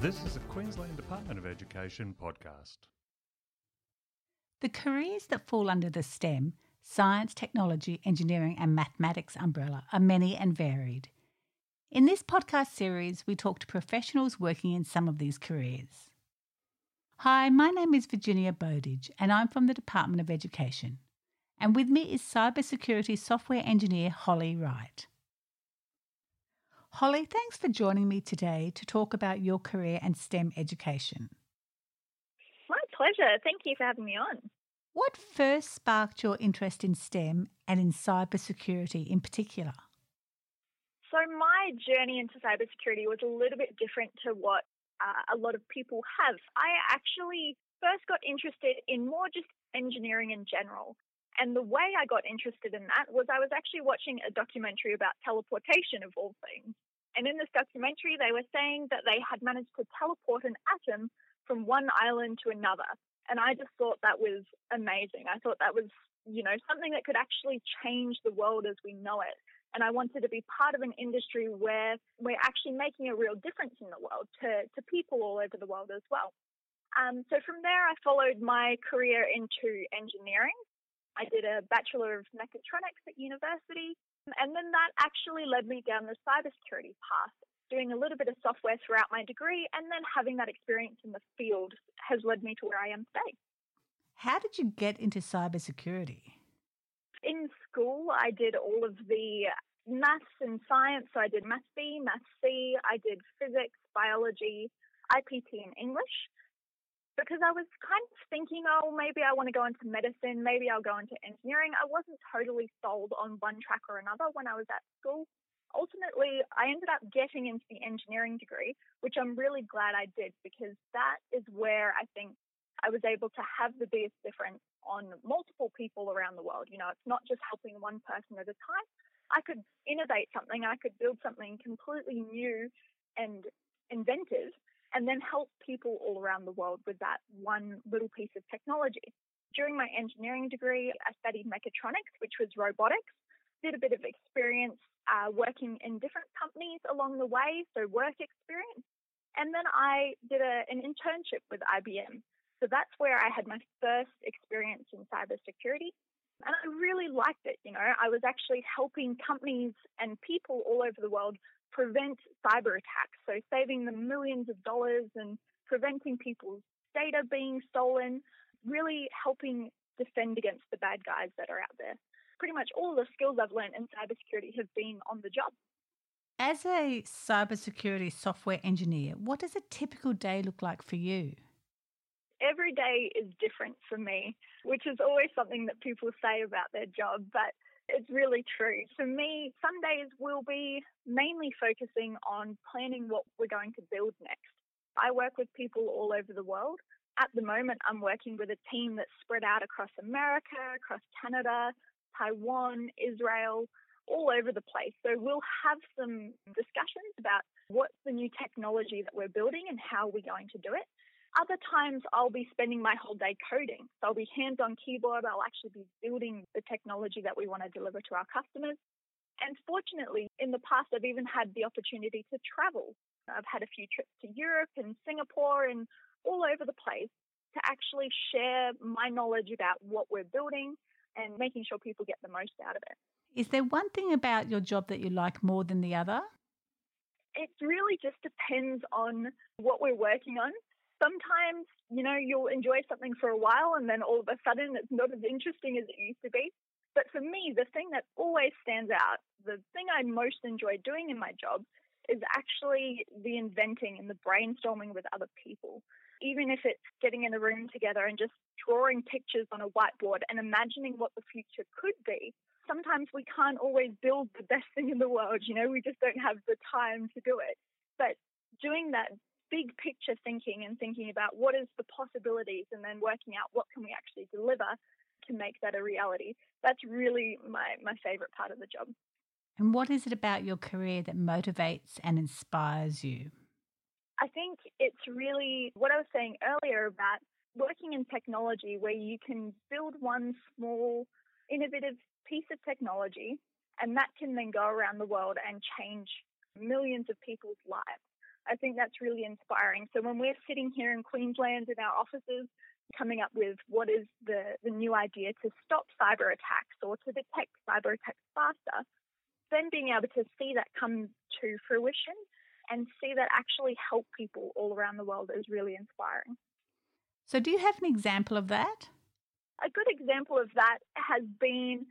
This is a Queensland Department of Education podcast. The careers that fall under the STEM science, technology, engineering, and mathematics umbrella are many and varied. In this podcast series, we talk to professionals working in some of these careers. Hi, my name is Virginia Bowditch, and I'm from the Department of Education. And with me is cybersecurity software engineer Holly Wright. Holly, thanks for joining me today to talk about your career and STEM education. My pleasure. Thank you for having me on. What first sparked your interest in STEM and in cybersecurity in particular? So, my journey into cybersecurity was a little bit different to what uh, a lot of people have. I actually first got interested in more just engineering in general. And the way I got interested in that was I was actually watching a documentary about teleportation of all things. And in this documentary, they were saying that they had managed to teleport an atom from one island to another. And I just thought that was amazing. I thought that was, you know, something that could actually change the world as we know it. And I wanted to be part of an industry where we're actually making a real difference in the world to, to people all over the world as well. Um, so from there, I followed my career into engineering. I did a Bachelor of Mechatronics at university. And then that actually led me down the cybersecurity path, doing a little bit of software throughout my degree, and then having that experience in the field has led me to where I am today. How did you get into cybersecurity? In school, I did all of the maths and science. So I did maths B, maths C, I did physics, biology, IPT, and English. Because I was kind of thinking, oh, maybe I want to go into medicine, maybe I'll go into engineering. I wasn't totally sold on one track or another when I was at school. Ultimately, I ended up getting into the engineering degree, which I'm really glad I did because that is where I think I was able to have the biggest difference on multiple people around the world. You know, it's not just helping one person at a time. I could innovate something, I could build something completely new and inventive, and then help people all around the world with that one little piece of technology. During my engineering degree, I studied mechatronics, which was robotics, did a bit of experience uh, working in different companies along the way, so work experience. And then I did a, an internship with IBM. So that's where I had my first experience in cybersecurity. And I really liked it. You know, I was actually helping companies and people all over the world prevent cyber attacks. So saving them millions of dollars and preventing people's data being stolen, really helping defend against the bad guys that are out there. Pretty much all the skills I've learned in cybersecurity have been on the job. As a cybersecurity software engineer, what does a typical day look like for you? Every day is different for me, which is always something that people say about their job, but it's really true. For me, some days we'll be mainly focusing on planning what we're going to build next. I work with people all over the world. At the moment, I'm working with a team that's spread out across America, across Canada, Taiwan, Israel, all over the place. So we'll have some discussions about what's the new technology that we're building and how we're going to do it. Other times I'll be spending my whole day coding. So I'll be hands on keyboard. I'll actually be building the technology that we want to deliver to our customers. And fortunately, in the past, I've even had the opportunity to travel. I've had a few trips to Europe and Singapore and all over the place to actually share my knowledge about what we're building and making sure people get the most out of it. Is there one thing about your job that you like more than the other? It really just depends on what we're working on sometimes, you know, you'll enjoy something for a while and then all of a sudden it's not as interesting as it used to be. But for me, the thing that always stands out, the thing I most enjoy doing in my job is actually the inventing and the brainstorming with other people. Even if it's getting in a room together and just drawing pictures on a whiteboard and imagining what the future could be. Sometimes we can't always build the best thing in the world, you know, we just don't have the time to do it. But doing that big picture thinking and thinking about what is the possibilities and then working out what can we actually deliver to make that a reality. That's really my, my favorite part of the job. And what is it about your career that motivates and inspires you? I think it's really what I was saying earlier about working in technology where you can build one small, innovative piece of technology and that can then go around the world and change millions of people's lives. I think that's really inspiring. So when we're sitting here in Queensland in our offices, coming up with what is the, the new idea to stop cyber attacks or to detect cyber attacks faster, then being able to see that come to fruition and see that actually help people all around the world is really inspiring. So, do you have an example of that? A good example of that has been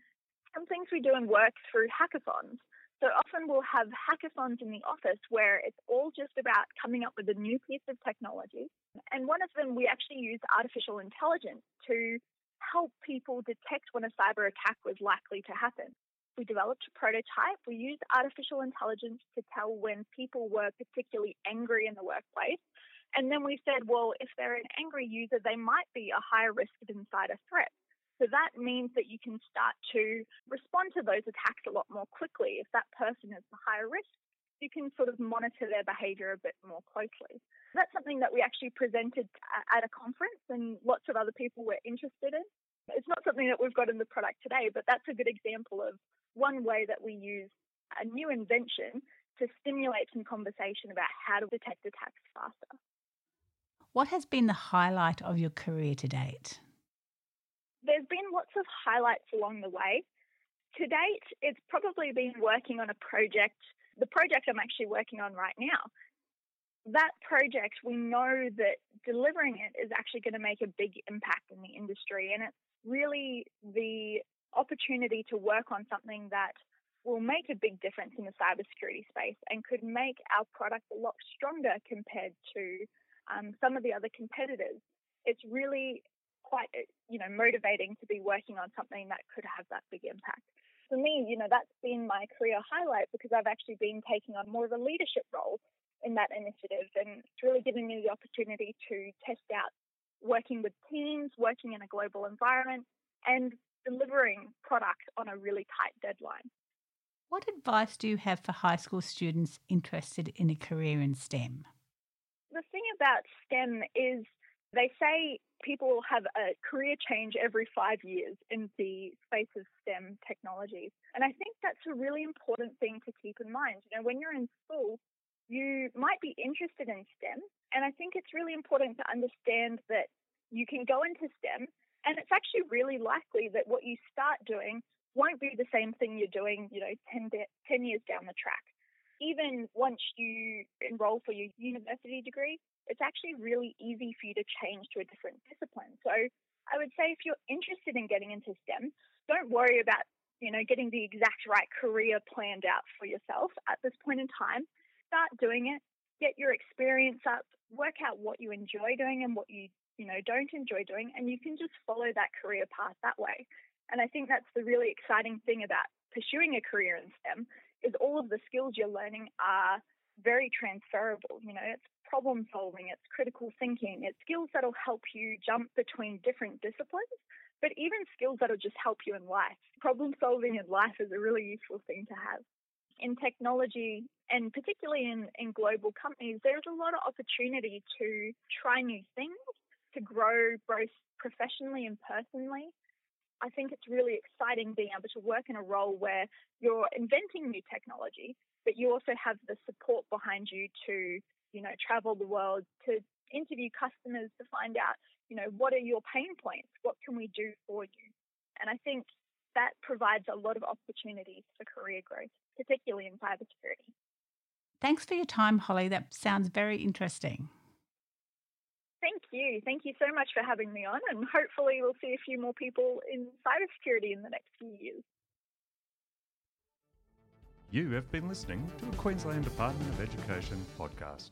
some things we do in work through hackathons. So often we'll have hackathons in the office where it's all just about coming up with a new piece of technology. And one of them, we actually use artificial intelligence to help people detect when a cyber attack was likely to happen. We developed a prototype. We used artificial intelligence to tell when people were particularly angry in the workplace. And then we said, well, if they're an angry user, they might be a higher risk of insider threat. So that means that you can start to respond to those attacks a lot more quickly. If that person is the higher risk, you can sort of monitor their behavior a bit more closely. That's something that we actually presented at a conference and lots of other people were interested in. It's not something that we've got in the product today, but that's a good example of one way that we use a new invention to stimulate some conversation about how to detect attacks faster. What has been the highlight of your career to date? There's been lots of highlights along the way. To date, it's probably been working on a project, the project I'm actually working on right now. That project, we know that delivering it is actually going to make a big impact in the industry. And it's really the opportunity to work on something that will make a big difference in the cybersecurity space and could make our product a lot stronger compared to um, some of the other competitors. It's really quite uh, you know motivating to be working on something that could have that big impact. For me, you know, that's been my career highlight because I've actually been taking on more of a leadership role in that initiative, and it's really giving me the opportunity to test out working with teams, working in a global environment, and delivering product on a really tight deadline. What advice do you have for high school students interested in a career in STEM? The thing about STEM is they say people have a career change every five years in the space of STEM technologies. And I think that's a really important thing to keep in mind. You know, when you're in school, you might be interested in STEM. And I think it's really important to understand that you can go into STEM and it's actually really likely that what you start doing won't be the same thing you're doing, you know, 10, 10 years down the track. Even once you enroll for your university degree, it's actually really easy for you to change to a different discipline. So I would say if you're interested in getting into STEM, don't worry about, you know, getting the exact right career planned out for yourself at this point in time. Start doing it, get your experience up, work out what you enjoy doing and what you, you know, don't enjoy doing, and you can just follow that career path that way. And I think that's the really exciting thing about pursuing a career in STEM is all of the skills you're learning are very transferable. You know, it's problem solving, it's critical thinking, it's skills that'll help you jump between different disciplines, but even skills that'll just help you in life. Problem solving in life is a really useful thing to have. In technology, and particularly in, in global companies, there's a lot of opportunity to try new things, to grow both professionally and personally. I think it's really exciting being able to work in a role where you're inventing new technology, but you also have the support behind you to you know, travel the world to interview customers to find out, you know, what are your pain points? What can we do for you? And I think that provides a lot of opportunities for career growth, particularly in cybersecurity. Thanks for your time, Holly. That sounds very interesting. Thank you. Thank you so much for having me on, and hopefully, we'll see a few more people in cybersecurity in the next few years. You have been listening to a Queensland Department of Education podcast.